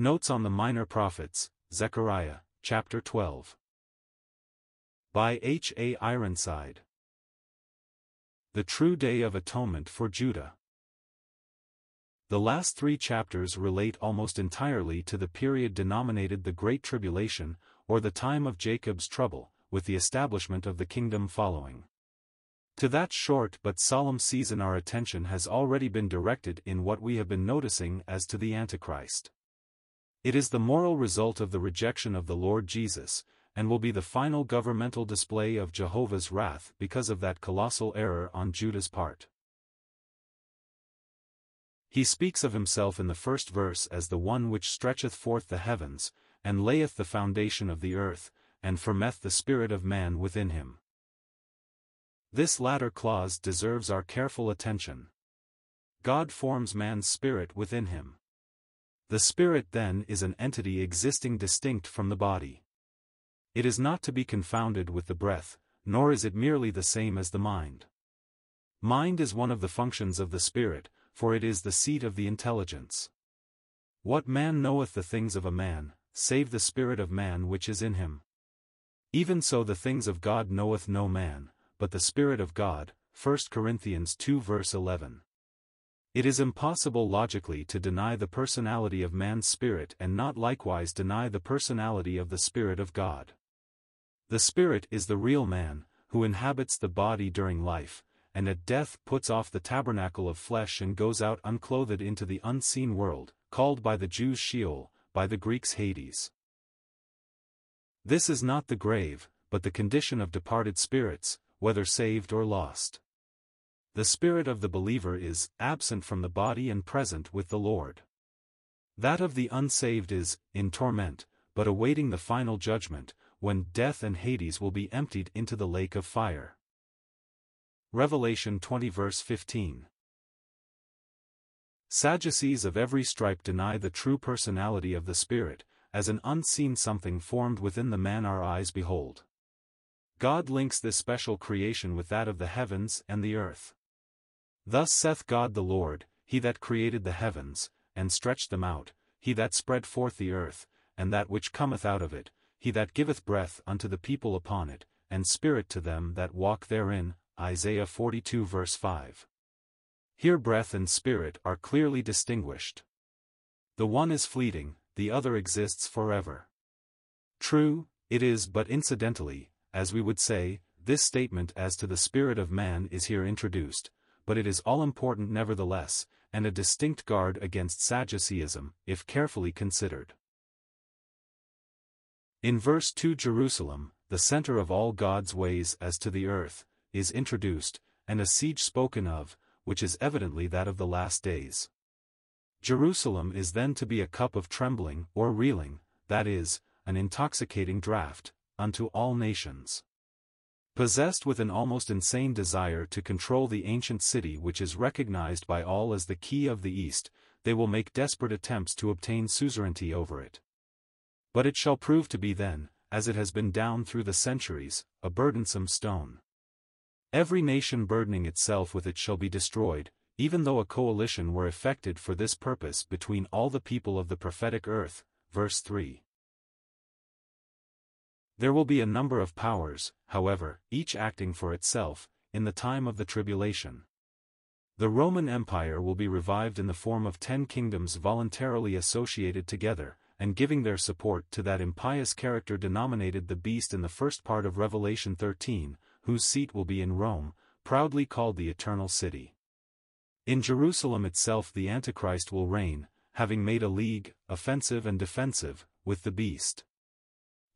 Notes on the Minor Prophets, Zechariah, chapter 12. By H. A. Ironside. The True Day of Atonement for Judah. The last three chapters relate almost entirely to the period denominated the Great Tribulation, or the time of Jacob's trouble, with the establishment of the kingdom following. To that short but solemn season our attention has already been directed in what we have been noticing as to the Antichrist. It is the moral result of the rejection of the Lord Jesus, and will be the final governmental display of Jehovah's wrath because of that colossal error on Judah's part. He speaks of himself in the first verse as the one which stretcheth forth the heavens, and layeth the foundation of the earth, and formeth the spirit of man within him. This latter clause deserves our careful attention. God forms man's spirit within him. The spirit then is an entity existing distinct from the body. It is not to be confounded with the breath, nor is it merely the same as the mind. Mind is one of the functions of the spirit, for it is the seat of the intelligence. What man knoweth the things of a man, save the spirit of man which is in him? Even so the things of God knoweth no man, but the Spirit of God, 1 Corinthians 2 verse 11. It is impossible logically to deny the personality of man's spirit and not likewise deny the personality of the Spirit of God. The Spirit is the real man, who inhabits the body during life, and at death puts off the tabernacle of flesh and goes out unclothed into the unseen world, called by the Jews Sheol, by the Greeks Hades. This is not the grave, but the condition of departed spirits, whether saved or lost. The spirit of the believer is absent from the body and present with the Lord. That of the unsaved is in torment, but awaiting the final judgment, when death and Hades will be emptied into the lake of fire. Revelation 20 verse 15 Sadducees of every stripe deny the true personality of the Spirit, as an unseen something formed within the man our eyes behold. God links this special creation with that of the heavens and the earth. Thus saith God the Lord, He that created the heavens, and stretched them out, He that spread forth the earth, and that which cometh out of it, He that giveth breath unto the people upon it, and spirit to them that walk therein. Isaiah 42 verse 5. Here breath and spirit are clearly distinguished. The one is fleeting, the other exists forever. True, it is but incidentally, as we would say, this statement as to the spirit of man is here introduced, but it is all-important nevertheless, and a distinct guard against Sadduceeism, if carefully considered. In verse 2 Jerusalem, the center of all God's ways as to the earth, is introduced, and a siege spoken of, which is evidently that of the last days. Jerusalem is then to be a cup of trembling or reeling, that is, an intoxicating draught, unto all nations. Possessed with an almost insane desire to control the ancient city which is recognized by all as the key of the East, they will make desperate attempts to obtain suzerainty over it. But it shall prove to be then, as it has been down through the centuries, a burdensome stone. Every nation burdening itself with it shall be destroyed, even though a coalition were effected for this purpose between all the people of the prophetic earth. Verse 3. There will be a number of powers, however, each acting for itself, in the time of the tribulation. The Roman Empire will be revived in the form of ten kingdoms voluntarily associated together, and giving their support to that impious character denominated the beast in the first part of Revelation 13, whose seat will be in Rome, proudly called the Eternal City. In Jerusalem itself the Antichrist will reign, having made a league, offensive and defensive, with the beast.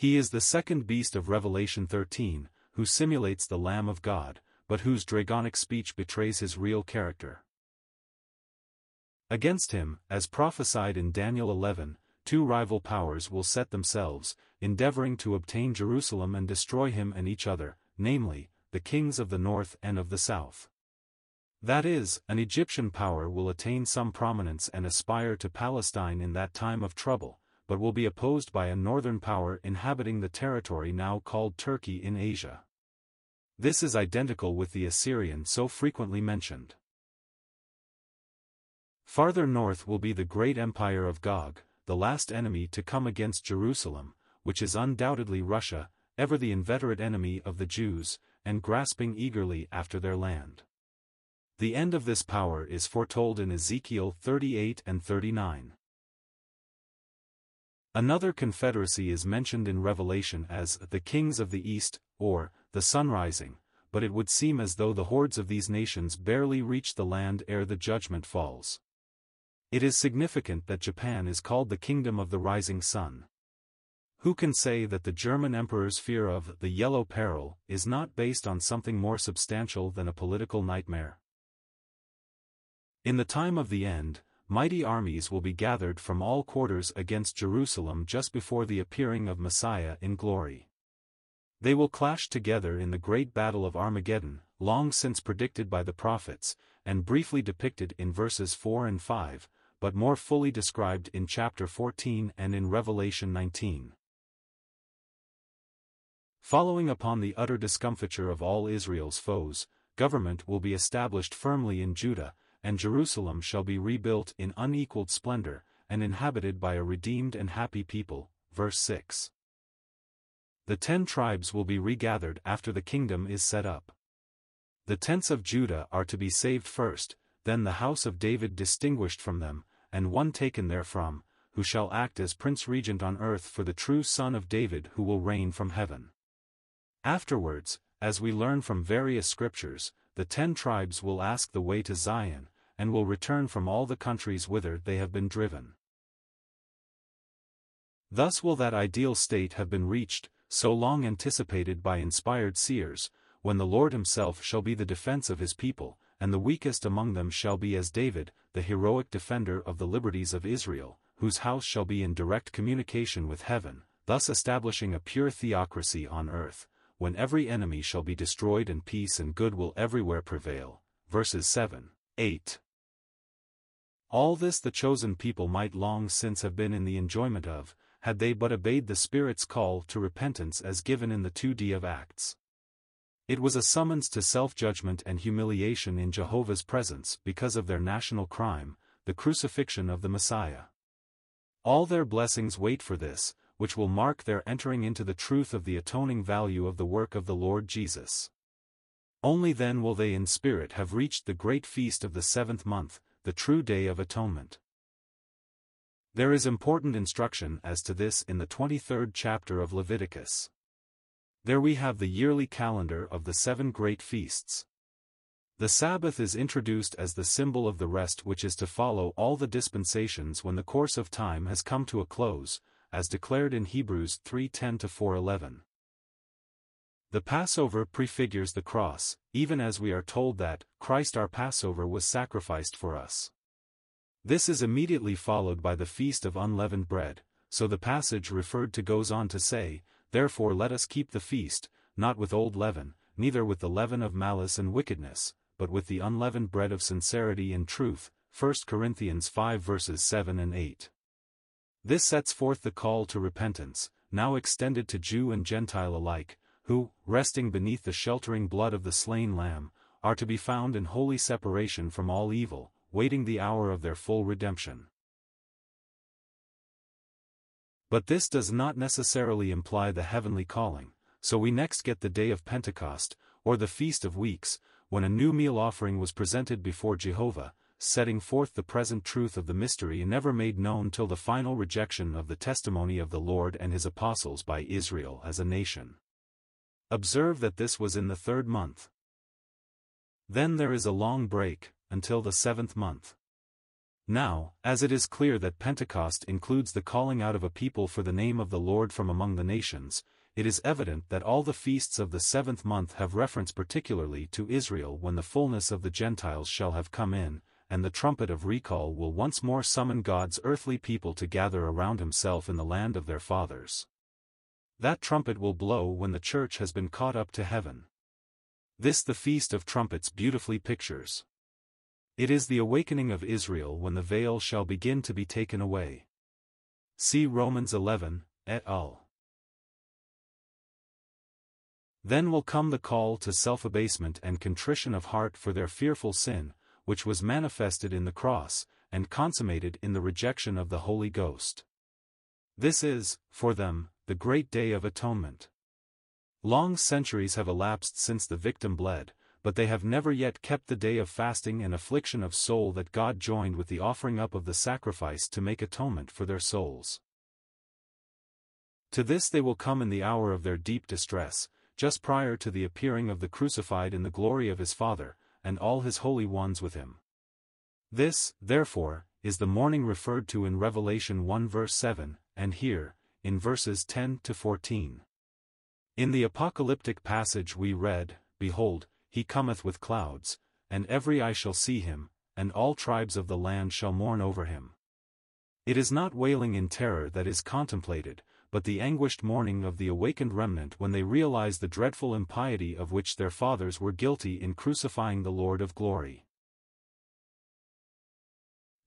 He is the second beast of Revelation 13, who simulates the Lamb of God, but whose dragonic speech betrays his real character. Against him, as prophesied in Daniel 11, two rival powers will set themselves, endeavoring to obtain Jerusalem and destroy him and each other, namely, the kings of the north and of the south. That is, an Egyptian power will attain some prominence and aspire to Palestine in that time of trouble, but will be opposed by a northern power inhabiting the territory now called Turkey in Asia. This is identical with the Assyrian so frequently mentioned. Farther north will be the great empire of Gog, the last enemy to come against Jerusalem, which is undoubtedly Russia, ever the inveterate enemy of the Jews, and grasping eagerly after their land. The end of this power is foretold in Ezekiel 38 and 39. Another confederacy is mentioned in Revelation as the kings of the east, or the sun rising, but it would seem as though the hordes of these nations barely reach the land ere the judgment falls. It is significant that Japan is called the kingdom of the rising sun. Who can say that the German emperor's fear of the yellow peril is not based on something more substantial than a political nightmare? In the time of the end, mighty armies will be gathered from all quarters against Jerusalem just before the appearing of Messiah in glory. They will clash together in the great battle of Armageddon, long since predicted by the prophets, and briefly depicted in verses 4 and 5, but more fully described in chapter 14 and in Revelation 19. Following upon the utter discomfiture of all Israel's foes, government will be established firmly in Judah, and Jerusalem shall be rebuilt in unequaled splendor, and inhabited by a redeemed and happy people. Verse 6. The ten tribes will be regathered after the kingdom is set up. The tents of Judah are to be saved first, then the house of David distinguished from them, and one taken therefrom, who shall act as prince regent on earth for the true Son of David who will reign from heaven. Afterwards, as we learn from various scriptures, the ten tribes will ask the way to Zion, and will return from all the countries whither they have been driven. Thus will that ideal state have been reached, so long anticipated by inspired seers, when the Lord himself shall be the defense of his people, and the weakest among them shall be as David, the heroic defender of the liberties of Israel, whose house shall be in direct communication with heaven, thus establishing a pure theocracy on earth, when every enemy shall be destroyed and peace and good will everywhere prevail. Verses 7, 8. All this the chosen people might long since have been in the enjoyment of, had they but obeyed the Spirit's call to repentance as given in the 2d of Acts. It was a summons to self-judgment and humiliation in Jehovah's presence because of their national crime, the crucifixion of the Messiah. All their blessings wait for this, which will mark their entering into the truth of the atoning value of the work of the Lord Jesus. Only then will they in spirit have reached the great feast of the seventh month, the true day of atonement. There is important instruction as to this in the 23rd chapter of Leviticus. There we have the yearly calendar of the seven great feasts. The Sabbath is introduced as the symbol of the rest which is to follow all the dispensations when the course of time has come to a close, as declared in Hebrews 3:10-4:11. The Passover prefigures the cross, even as we are told that, Christ our Passover was sacrificed for us. This is immediately followed by the Feast of Unleavened Bread, so the passage referred to goes on to say, Therefore let us keep the feast, not with old leaven, neither with the leaven of malice and wickedness, but with the unleavened bread of sincerity and truth. 1 Corinthians 5 verses 7 and 8. This sets forth the call to repentance, now extended to Jew and Gentile alike, who, resting beneath the sheltering blood of the slain Lamb, are to be found in holy separation from all evil, waiting the hour of their full redemption. But this does not necessarily imply the heavenly calling, so we next get the day of Pentecost, or the Feast of Weeks, when a new meal offering was presented before Jehovah, setting forth the present truth of the mystery never made known till the final rejection of the testimony of the Lord and his apostles by Israel as a nation. Observe that this was in the third month. Then there is a long break, until the seventh month. Now, as it is clear that Pentecost includes the calling out of a people for the name of the Lord from among the nations, it is evident that all the feasts of the seventh month have reference particularly to Israel when the fullness of the Gentiles shall have come in, and the trumpet of recall will once more summon God's earthly people to gather around himself in the land of their fathers. That trumpet will blow when the church has been caught up to heaven. This the Feast of Trumpets beautifully pictures. It is the awakening of Israel when the veil shall begin to be taken away. See Romans 11, et al. Then will come the call to self-abasement and contrition of heart for their fearful sin, which was manifested in the cross, and consummated in the rejection of the Holy Ghost. This is, for them, the great day of atonement. Long centuries have elapsed since the victim bled, but they have never yet kept the day of fasting and affliction of soul that God joined with the offering up of the sacrifice to make atonement for their souls. To this they will come in the hour of their deep distress, just prior to the appearing of the crucified in the glory of his Father, and all his holy ones with him. This, therefore, is the mourning referred to in Revelation 1 verse 7, and here, in verses 10 to 14. In the apocalyptic passage we read, Behold, he cometh with clouds, and every eye shall see him, and all tribes of the land shall mourn over him. It is not wailing in terror that is contemplated, but the anguished mourning of the awakened remnant when they realize the dreadful impiety of which their fathers were guilty in crucifying the Lord of glory.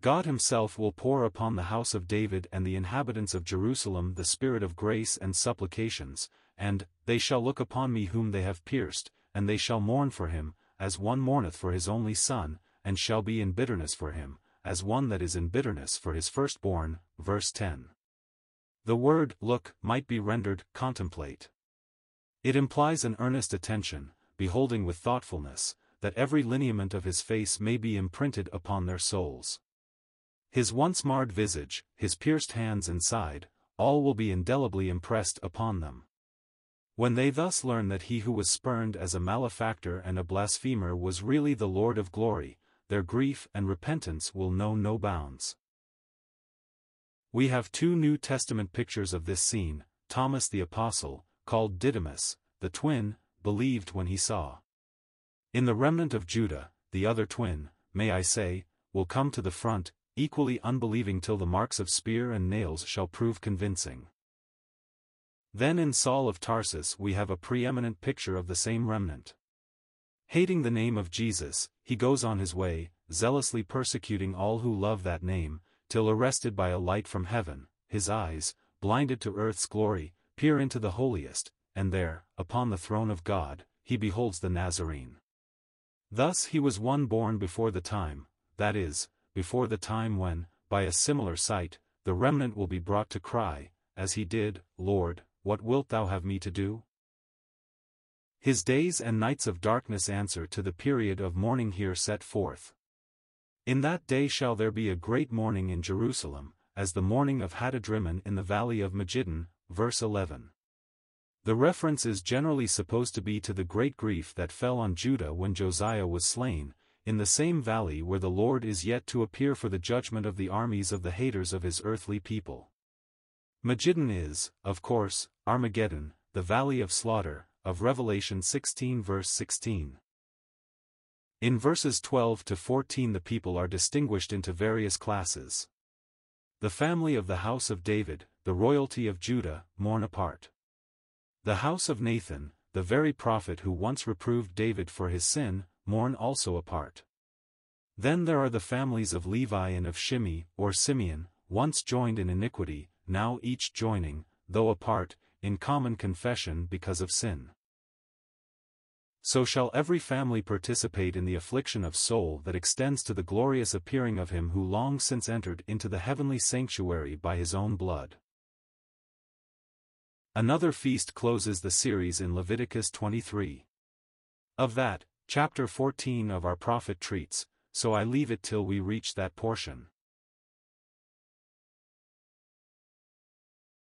God himself will pour upon the house of David and the inhabitants of Jerusalem the spirit of grace and supplications, and, they shall look upon me whom they have pierced, and they shall mourn for him, as one mourneth for his only son, and shall be in bitterness for him, as one that is in bitterness for his firstborn. Verse 10. The word look might be rendered contemplate. It implies an earnest attention, beholding with thoughtfulness, that every lineament of his face may be imprinted upon their souls. His once marred visage, his pierced hands and side, all will be indelibly impressed upon them. When they thus learn that he who was spurned as a malefactor and a blasphemer was really the Lord of glory, their grief and repentance will know no bounds. We have two New Testament pictures of this scene, Thomas the Apostle, called Didymus, the twin, believed when he saw. In the remnant of Judah, the other twin, may I say, will come to the front, equally unbelieving till the marks of spear and nails shall prove convincing. Then in Saul of Tarsus we have a preeminent picture of the same remnant. Hating the name of Jesus, he goes on his way, zealously persecuting all who love that name, till arrested by a light from heaven, his eyes, blinded to earth's glory, peer into the holiest, and there, upon the throne of God, he beholds the Nazarene. Thus he was one born before the time, that is, before the time when, by a similar sight, the remnant will be brought to cry, as he did, Lord, what wilt thou have me to do? His days and nights of darkness answer to the period of mourning here set forth. In that day shall there be a great mourning in Jerusalem, as the mourning of Hadad-rimmon in the valley of Megiddon, verse 11. The reference is generally supposed to be to the great grief that fell on Judah when Josiah was slain, in the same valley where the Lord is yet to appear for the judgment of the armies of the haters of his earthly people. Megiddon is, of course, Armageddon, the valley of slaughter, of Revelation 16 verse 16. In verses 12 to 14 the people are distinguished into various classes. The family of the house of David, the royalty of Judah, mourn apart. The house of Nathan, the very prophet who once reproved David for his sin, mourn also apart. Then there are the families of Levi and of Shimei, or Simeon, once joined in iniquity, now each joining, though apart, in common confession because of sin. So shall every family participate in the affliction of soul that extends to the glorious appearing of him who long since entered into the heavenly sanctuary by his own blood. Another feast closes the series in Leviticus 23. Of that, chapter 14 of our prophet treats, so I leave it till we reach that portion.